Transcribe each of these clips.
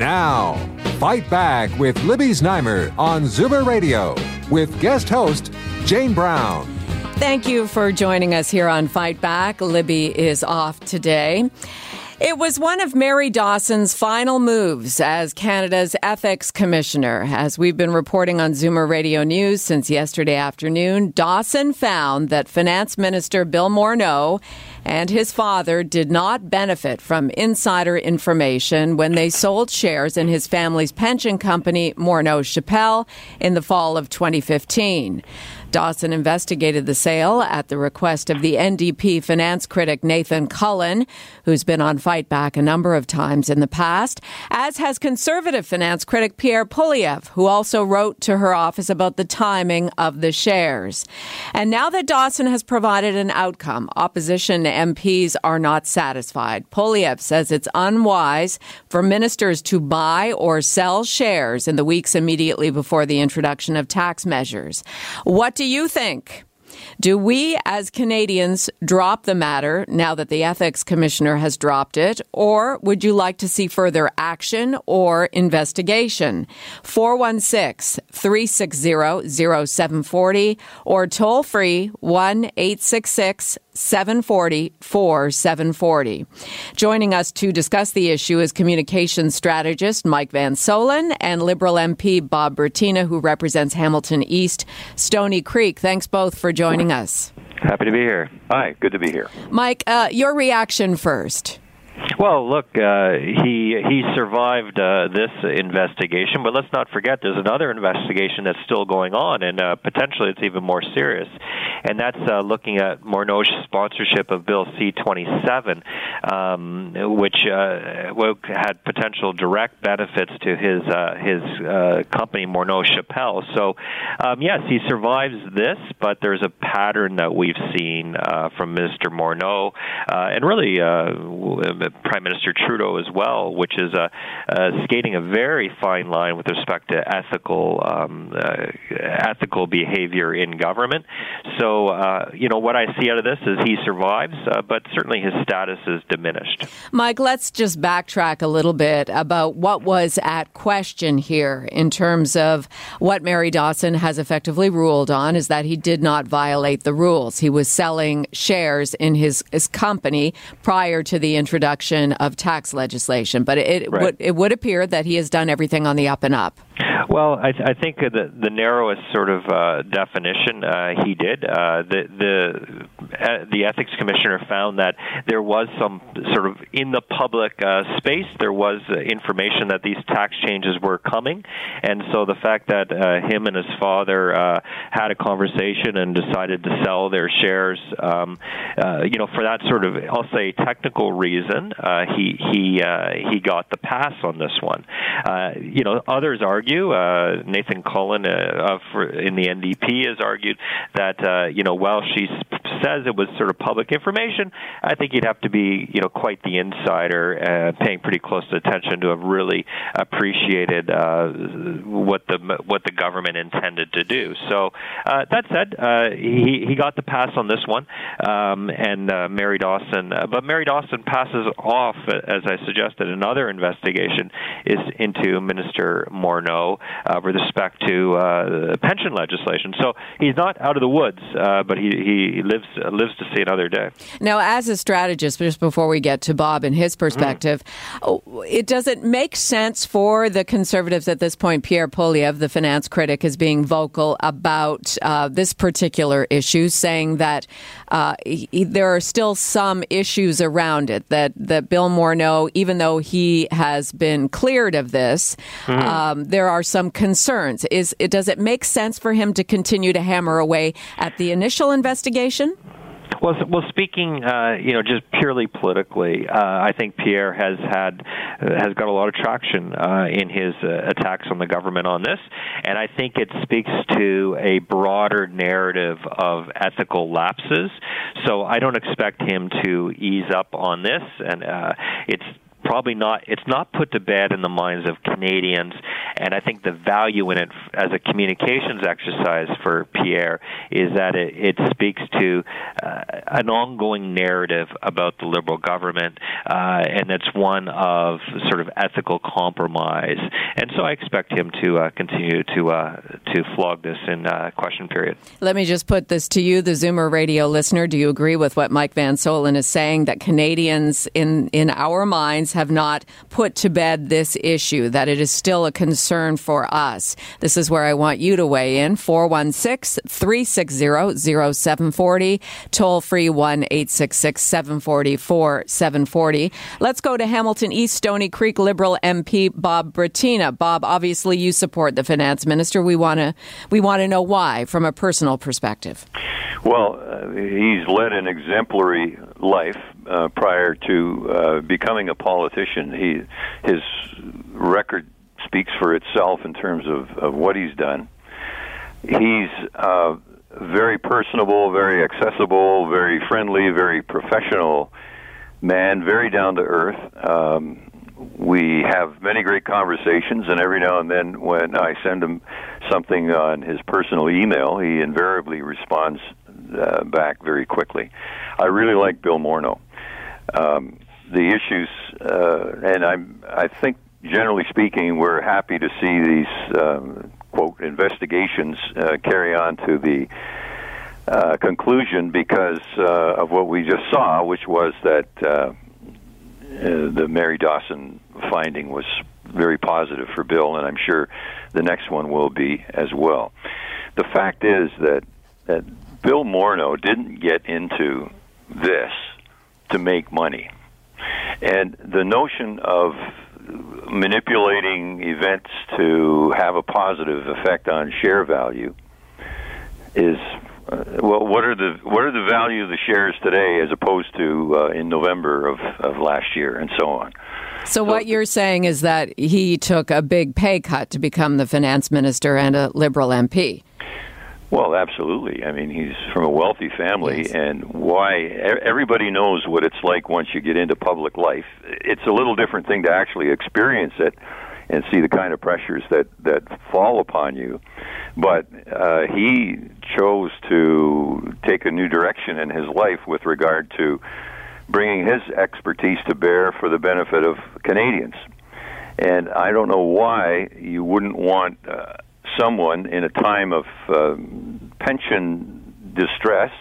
Now, Fight Back with Libby Znaimer on Zoomer Radio with guest host Jane Brown. Thank you for joining us here on Fight Back. Libby is off today. It was one of Mary Dawson's final moves as Canada's ethics commissioner. As we've been reporting on Zoomer Radio News since yesterday afternoon, Dawson found that Finance Minister Bill Morneau and his father did not benefit from insider information when they sold shares in his family's pension company, Morneau Shepell, in the fall of 2015. Dawson investigated the sale at the request of the NDP finance critic Nathan Cullen, who's been on Fight Back a number of times in the past, as has conservative finance critic Pierre Poilievre, who also wrote to her office about the timing of the shares. And now that Dawson has provided an outcome, opposition MPs are not satisfied. Poilievre says it's unwise for ministers to buy or sell shares in the weeks immediately before the introduction of tax measures. What do you think? Do we as Canadians drop the matter now that the ethics commissioner has dropped it, or would you like to see further action or investigation? 416 360 0740 or toll free 1 866 740 4740. Joining us to discuss the issue is communications strategist Mike Van Soelen and Liberal MP Bob Bratina, who represents Hamilton East, Stoney Creek. Thanks both for joining us. Happy to be here. Hi, good to be here. Mike, uh, your reaction first. Well, look, uh, he he survived uh, this investigation, but let's not forget there's another investigation that's still going on, and uh, potentially it's even more serious, and that's uh, looking at Morneau's sponsorship of Bill C-27, um, which uh, had potential direct benefits to his uh, his uh, company Morneau Shepell. So, um, yes, he survives this, but there's a pattern that we've seen uh, from Mr. Morneau, uh, and really. Uh, Prime Minister Trudeau as well, which is uh, uh, skating a very fine line with respect to ethical um, uh, ethical behavior in government. So, you know, what I see out of this is he survives, but certainly his status is diminished. Mike, let's just backtrack a little bit about what was at question here in terms of what Mary Dawson has effectively ruled on is that he did not violate the rules. He was selling shares in his, his company prior to the introduction of tax legislation, but it, right. would it would appear that he has done everything on the up and up. Well, I, I think the the narrowest sort of uh, definition uh, he did. Uh, the the the ethics commissioner found that there was some sort of in the public uh, space there was uh, information that these tax changes were coming, and so the fact that uh, him and his father uh, had a conversation and decided to sell their shares, um, uh, you know, for that sort of I'll say technical reason, uh, he he uh, he got the pass on this one. Uh, you know, others argue. Uh, Nathan Cullen uh, in the NDP has argued that uh, you know while she says it was sort of public information, I think you'd have to be you know quite the insider, uh, paying pretty close attention to have really appreciated uh, what the what the government intended to do. So uh, that said, uh, he he got the pass on this one, um, and uh, Mary Dawson, uh, but Mary Dawson passes off, as I suggested, another investigation is into Minister Morneau uh, with respect to uh, pension legislation. So he's not out of the woods, uh, but he, he lives lives to see another day. Now, as a strategist, just before we get to Bob and his perspective, mm. it does it make sense for the conservatives at this point? Pierre Poilievre, the finance critic, is being vocal about uh, this particular issue, saying that uh, he, there are still some issues around it. That that Bill Morneau, even though he has been cleared of this, mm. um, there are some concerns. Is it does it make sense for him to continue to hammer away at the initial investigation? Well, well, speaking, uh, you know, just purely politically, uh, I think Pierre has had has got a lot of traction uh, in his uh, attacks on the government on this, and I think it speaks to a broader narrative of ethical lapses. So I don't expect him to ease up on this, and uh, it's probably not it's not put to bed in the minds of Canadians. And I think the value in it as a communications exercise for Pierre is that it, it speaks to uh, an ongoing narrative about the liberal government uh, and it's one of sort of ethical compromise. And so I expect him to uh, continue to uh, to flog this in uh, question period. Let me just put this to you the Zoomer radio listener. Do you agree with what Mike Van Soelen is saying that Canadians in in our minds have not put to bed this issue, that it is still a concern for us. This is where I want you to weigh in 416 360 0740, toll free 1 866 740 740. Let's go to Hamilton East Stoney Creek Liberal MP Bob Bratina. Bob, obviously you support the finance minister. We want to we want to know why from a personal perspective. Well, uh, he's led an exemplary life uh, prior to uh, becoming a politician. He his record speaks for itself in terms of, of what he's done. He's uh, very personable, very accessible, very friendly, very professional man, very down to earth. Um, we have many great conversations, and every now and then, when I send him something on his personal email, he invariably responds uh, back very quickly. I really like Bill Morneau. Um, the issues, uh, and I'm, I think generally speaking, we're happy to see these um, quote investigations uh, carry on to the uh, conclusion because uh, of what we just saw, which was that uh, uh, the Mary Dawson finding was very positive for Bill, and I'm sure the next one will be as well. The fact is that that Bill Morneau didn't get into this to make money. And the notion of manipulating events to have a positive effect on share value is uh, well what are the what are the value of the shares today as opposed to uh, in November of, of last year and so on. So, so what you're saying is that he took a big pay cut to become the finance minister and a liberal MP. Well, absolutely. I mean, he's from a wealthy family, yes. and why everybody knows what it's like once you get into public life. It's a little different thing to actually experience it and see the kind of pressures that that fall upon you. But uh, he chose to take a new direction in his life with regard to bringing his expertise to bear for the benefit of Canadians. And I don't know why you wouldn't want. Uh, someone in a time of uh, pension distress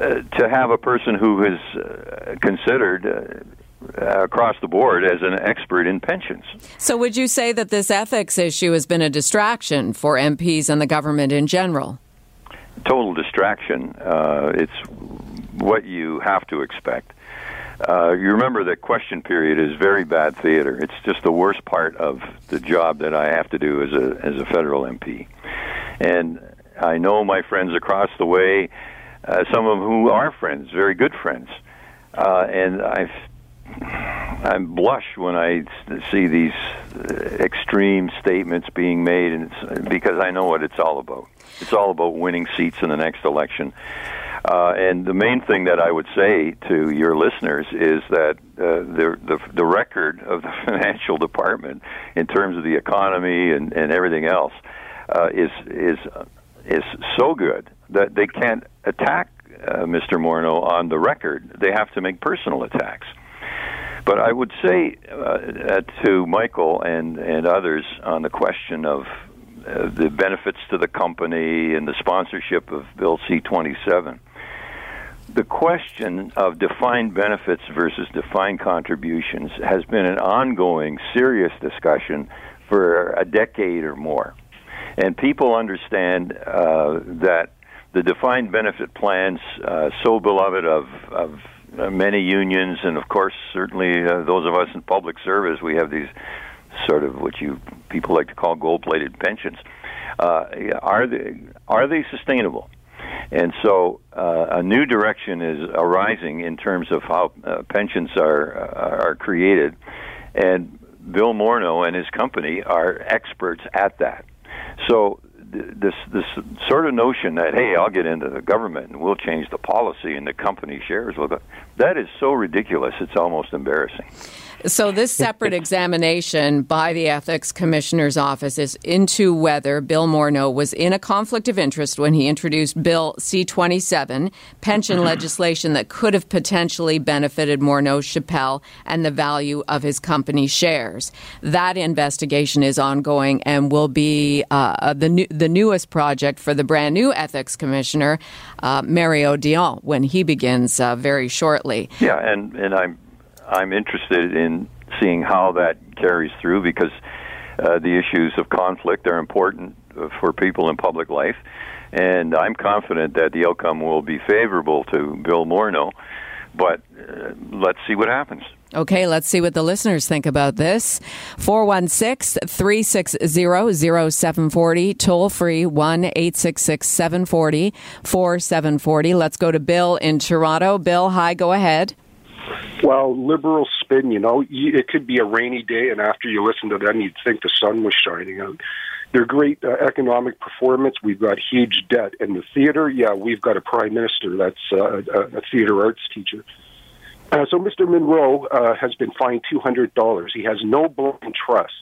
uh, to have a person who is uh, considered uh, across the board as an expert in pensions. So, would you say that this ethics issue has been a distraction for MPs and the government in general? Total distraction. Uh, it's what you have to expect. Uh, you remember that question period is very bad theater. It's just the worst part of the job that I have to do as a as a federal MP. And I know my friends across the way, uh, some of them who are friends, very good friends, uh, and I I blush when I see these extreme statements being made, and because I know what it's all about. It's all about winning seats in the next election. Uh, and the main thing that I would say to your listeners is that uh, the, the the record of the financial department in terms of the economy and, and everything else uh, is is is so good that they can't attack uh, Mr. Morneau on the record. They have to make personal attacks. But I would say uh, to Michael and and others on the question of uh, the benefits to the company and the sponsorship of Bill C twenty seven the question of defined benefits versus defined contributions has been an ongoing, serious discussion for a decade or more. And people understand uh, that the defined benefit plans, uh, so beloved of, of uh, many unions, and of course, certainly uh, those of us in public service, we have these sort of what you people like to call gold-plated pensions. Uh, are they are they sustainable? And so uh, a new direction is arising in terms of how uh, pensions are uh, are created, and Bill Morneau and his company are experts at that. So this this sort of notion that hey, I'll get into the government and we'll change the policy and the company shares with it, that is so ridiculous. It's almost embarrassing. So, this separate examination by the Ethics Commissioner's Office is into whether Bill Morneau was in a conflict of interest when he introduced Bill C 27, pension legislation that could have potentially benefited Morneau Shepell and the value of his company shares. That investigation is ongoing and will be uh, the, new, the newest project for the brand new Ethics Commissioner, uh, Mario Dion, when he begins uh, very shortly. Yeah, and, and I'm I'm interested in seeing how that carries through because uh, the issues of conflict are important for people in public life, and I'm confident that the outcome will be favorable to Bill Morneau. But uh, let's see what happens. Okay, let's see what the listeners think about this. 416 360 0740, toll free 1 866 740 4740. Let's go to Bill in Toronto. Bill, hi, go ahead. Well, liberal spin, you know, it could be a rainy day, and after you listen to them, you'd think the sun was shining out. They're great uh, economic performance. We've got huge debt. And the theater, yeah, we've got a prime minister that's uh, a, a theater arts teacher. Uh, so Mr. Monroe uh, has been fined $200. He has no blind trust.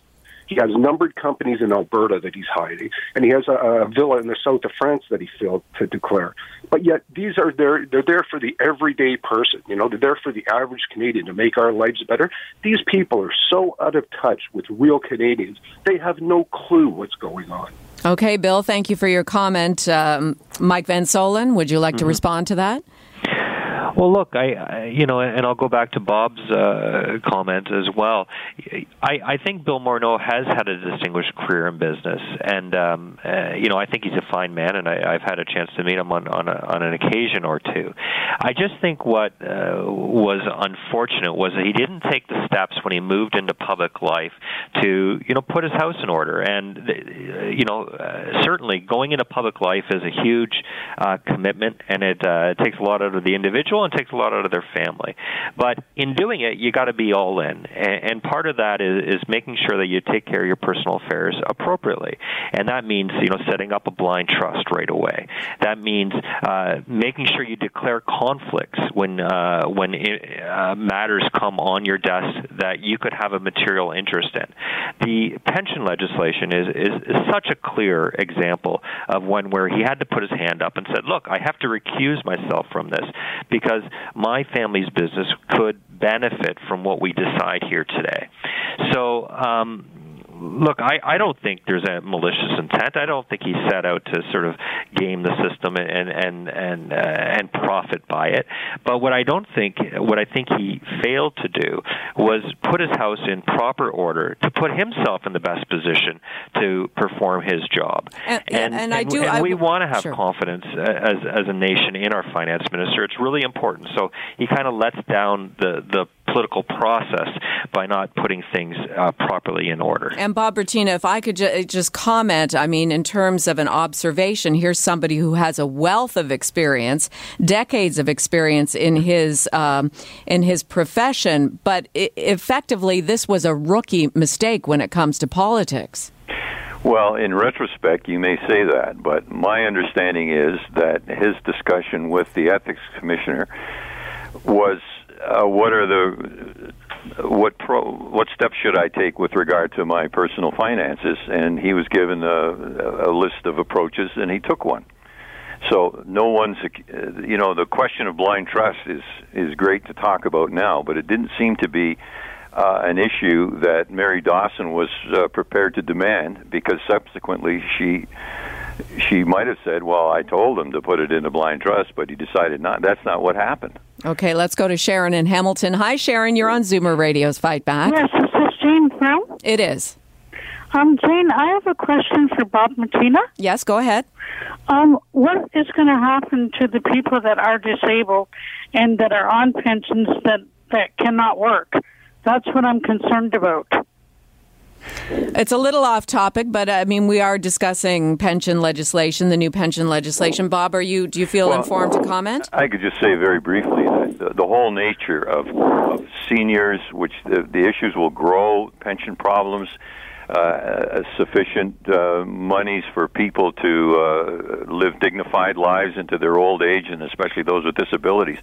He has numbered companies in Alberta that he's hiding, and he has a, a villa in the south of France that he failed to declare. But yet, these are there. They're there for the everyday person. You know, they're there for the average Canadian to make our lives better. These people are so out of touch with real Canadians; they have no clue what's going on. Okay, Bill. Thank you for your comment. Um, Mike Van Soelen. would you like mm-hmm. to respond to that? Well, look, I, I you know, and I'll go back to Bob's uh, comment as well. I, I think Bill Morneau has had a distinguished career in business, and um, uh, you know, I think he's a fine man, and I, I've had a chance to meet him on on, a, on an occasion or two. I just think what uh, was unfortunate was that he didn't take the steps when he moved into public life to you know put his house in order, and uh, you know, uh, certainly going into public life is a huge uh, commitment, and it uh, takes a lot out of the individual takes a lot out of their family. But in doing it, you got to be all in, and, and part of that is, is making sure that you take care of your personal affairs appropriately, and that means you know setting up a blind trust right away. That means uh, making sure you declare conflicts when uh, when it, uh, matters come on your desk that you could have a material interest in. The pension legislation is, is, is such a clear example of one where he had to put his hand up and said, "Look, I have to recuse myself from this because." Because my family's business could benefit from what we decide here today. So, um, look, I, I don't think there's a malicious intent. I don't think he set out to sort of game the system and and and uh, and profit by it. But what I don't think, what I think he failed to do, was put his house in proper order to put himself in the best position to perform his job. And, and, and, and I do. I, we want to have sure. confidence as as a nation in our finance minister. It's really important. So he kind of lets down the the political process by not putting things uh, properly in order. And Bob Bratina, if I could ju- just comment, I mean, in terms of an observation, here's somebody who has a wealth of experience, decades of experience in his um, in his profession, but I- effectively, this was a rookie mistake when it comes to politics. Well, in retrospect, you may say that, but my understanding is that his discussion with the ethics commissioner was uh, what are the what pro what steps should I take with regard to my personal finances? And he was given a, a list of approaches, and he took one. So no one's, you know, the question of blind trust is is great to talk about now, but it didn't seem to be uh, an issue that Mary Dawson was uh, prepared to demand because subsequently she she might have said, "Well, I told him to put it into blind trust, but he decided not." That's not what happened. Okay, let's go to Sharon in Hamilton. Hi, Sharon. You're on Zoomer Radio's Fight Back. Yes, is this Jane Brown? It is. Um, Jane, I have a question for Bob Matina. Yes, go ahead. Um, what is going to happen to the people that are disabled and that are on pensions that that cannot work? That's what I'm concerned about. It's a little off topic, but I mean, we are discussing pension legislation, the new pension legislation. Bob, are you do you feel Well, informed to comment? I could just say very briefly that the, the whole nature of, of seniors, which the, the issues will grow, pension problems, uh, sufficient uh, monies for people to uh, live dignified lives into their old age, and especially those with disabilities.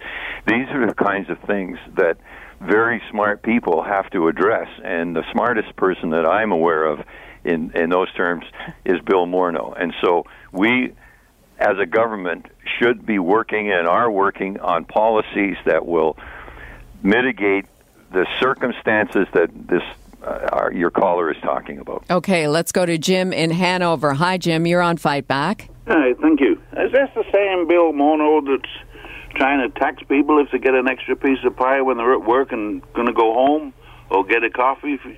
These are the kinds of things that very smart people have to address, and the smartest person that I'm aware of in in those terms is Bill Morneau, and so we as a government should be working and are working on policies that will mitigate the circumstances that this uh, our, your caller is talking about. Okay, let's go to Jim in Hanover. Hi, Jim. You're on Fight Back. Hi, thank you. Is this the same Bill Mono that's trying to tax people if they get an extra piece of pie when they're at work and going to go home or get a coffee f-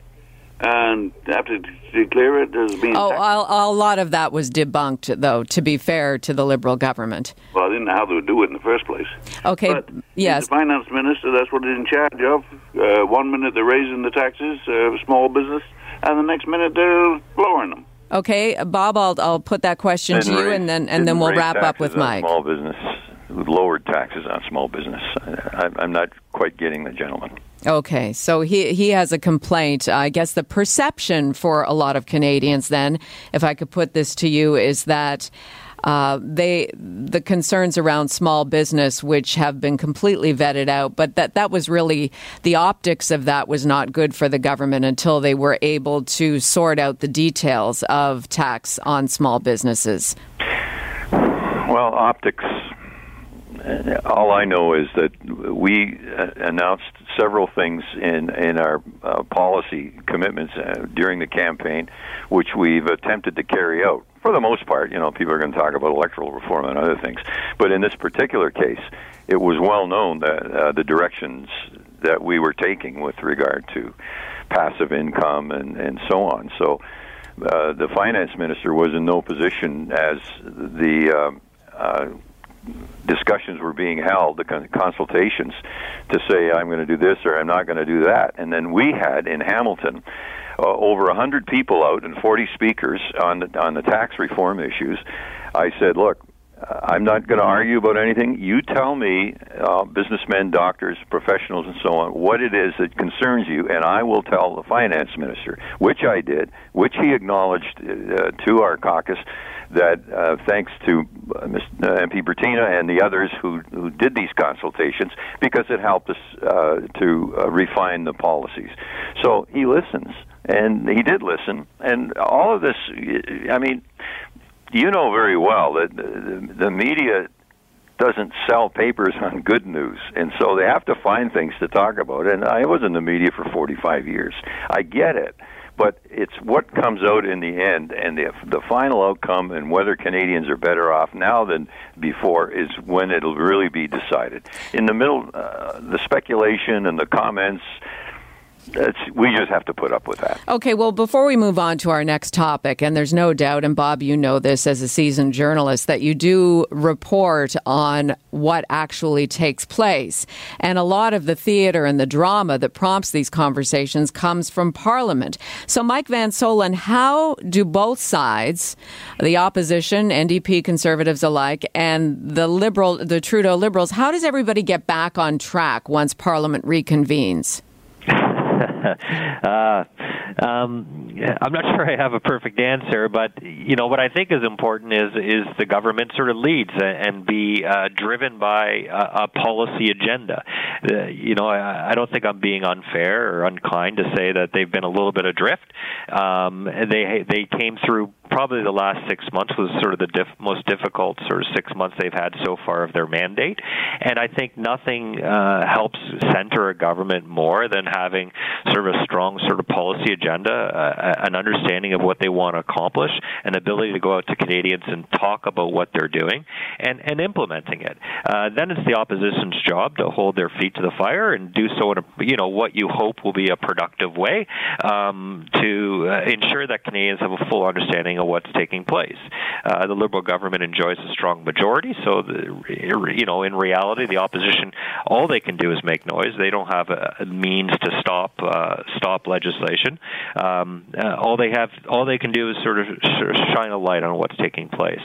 and have to declare it as being Oh, a, a lot of that was debunked, though. To be fair to the Liberal government. Well, I didn't know how they would do it in the first place. Okay, But yes. the finance minister, that's what he's in charge of. Uh, one minute they're raising the taxes uh, small business, and the next minute they're lowering them. Okay, Bob, I'll, I'll put that question to Didn't you, raise- and then and then we'll wrap up with Mike. Small business, lowered taxes on small business. I, I'm not quite getting the gentleman. Okay, so he he has a complaint. I guess the perception for a lot of Canadians, then, if I could put this to you, is that. Uh, they the concerns around small business, which have been completely vetted out, but that that was really the optics of that was not good for the government until they were able to sort out the details of tax on small businesses. Well, optics. All I know is that we uh, announced several things in in our uh, policy commitments uh, during the campaign, which we've attempted to carry out. For the most part, you know, people are going to talk about electoral reform and other things, but in this particular case, it was well known that uh, the directions that we were taking with regard to passive income and and so on. So. Uh, the finance minister was in no position as the uh, discussions were being held, the con- consultations, to say I'm going to do this or I'm not going to do that. And then we had in Hamilton uh, over 100 people out and 40 speakers on the on the tax reform issues. I said, look. Uh, I'm not going to argue about anything. You tell me, uh, businessmen, doctors, professionals, and so on, what it is that concerns you, and I will tell the finance minister, which I did, which he acknowledged uh, to our caucus that uh, thanks to uh, Ms. uh, MP Bratina and the others who, who did these consultations, because it helped us uh, to uh, refine the policies. So he listens, and he did listen, and all of this. I mean, you know very well that the, the media doesn't sell papers on good news, and so they have to find things to talk about. And I was in the media for 45 years. I get it, but it's what comes out in the end, and the the final outcome, and whether Canadians are better off now than before is when it'll really be decided. In the middle, uh, the speculation and the comments. It's, we just have to put up with that. Okay, well, before we move on to our next topic, and there's no doubt, and Bob, you know this as a seasoned journalist, that you do report on what actually takes place. And a lot of the theater and the drama that prompts these conversations comes from Parliament. So, Mike Van Soelen, how do both sides, the opposition, NDP conservatives alike, and the liberal, the Trudeau liberals, how does everybody get back on track once Parliament reconvenes? uh, um, I'm not sure I have a perfect answer, but you know what I think is important is is the government sort of leads and be uh, driven by a, a policy agenda. Uh, you know, I, I don't think I'm being unfair or unkind to say that they've been a little bit adrift. Um, they they came through probably the last six months was sort of the diff- most difficult sort of six months they've had so far of their mandate, and I think nothing uh, helps center a government more than having sort of a strong sort of policy agenda, uh, an understanding of what they want to accomplish, an ability to go out to Canadians and talk about what they're doing, and and implementing it. Uh, then it's the opposition's job to hold their feet to the fire and do so in a you know what you hope will be a productive way um, to uh, ensure that Canadians have a full understanding looking at what's taking place. Uh, the Liberal government enjoys a strong majority, so the, you know, in reality, the opposition all they can do is make noise. They don't have a means to stop uh, stop legislation. Um, uh, all they have, all they can do is sort of, sort of shine a light on what's taking place.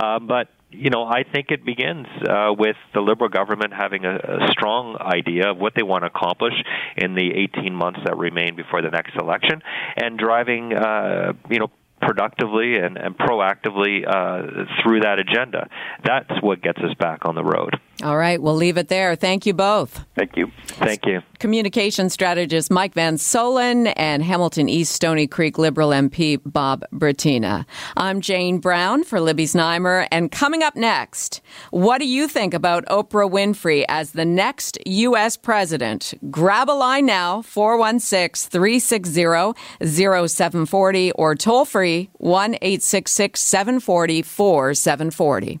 Uh, but you know, I think it begins uh, with the Liberal government having a, a strong idea of what they want to accomplish in the 18 months that remain before the next election, and driving, uh, you know, productively and, and proactively uh, through that agenda. That's what gets us back on the road. All right, we'll leave it there. Thank you both. Thank you. Thank you. Communication strategist Mike Van Soelen and Hamilton East Stoney Creek Liberal MP Bob Bratina. I'm Jane Brown for Libby Znaimer, and coming up next, what do you think about Oprah Winfrey as the next U.S. president? Grab a line now, 416 360 0740, or toll free 1 866 740 4740.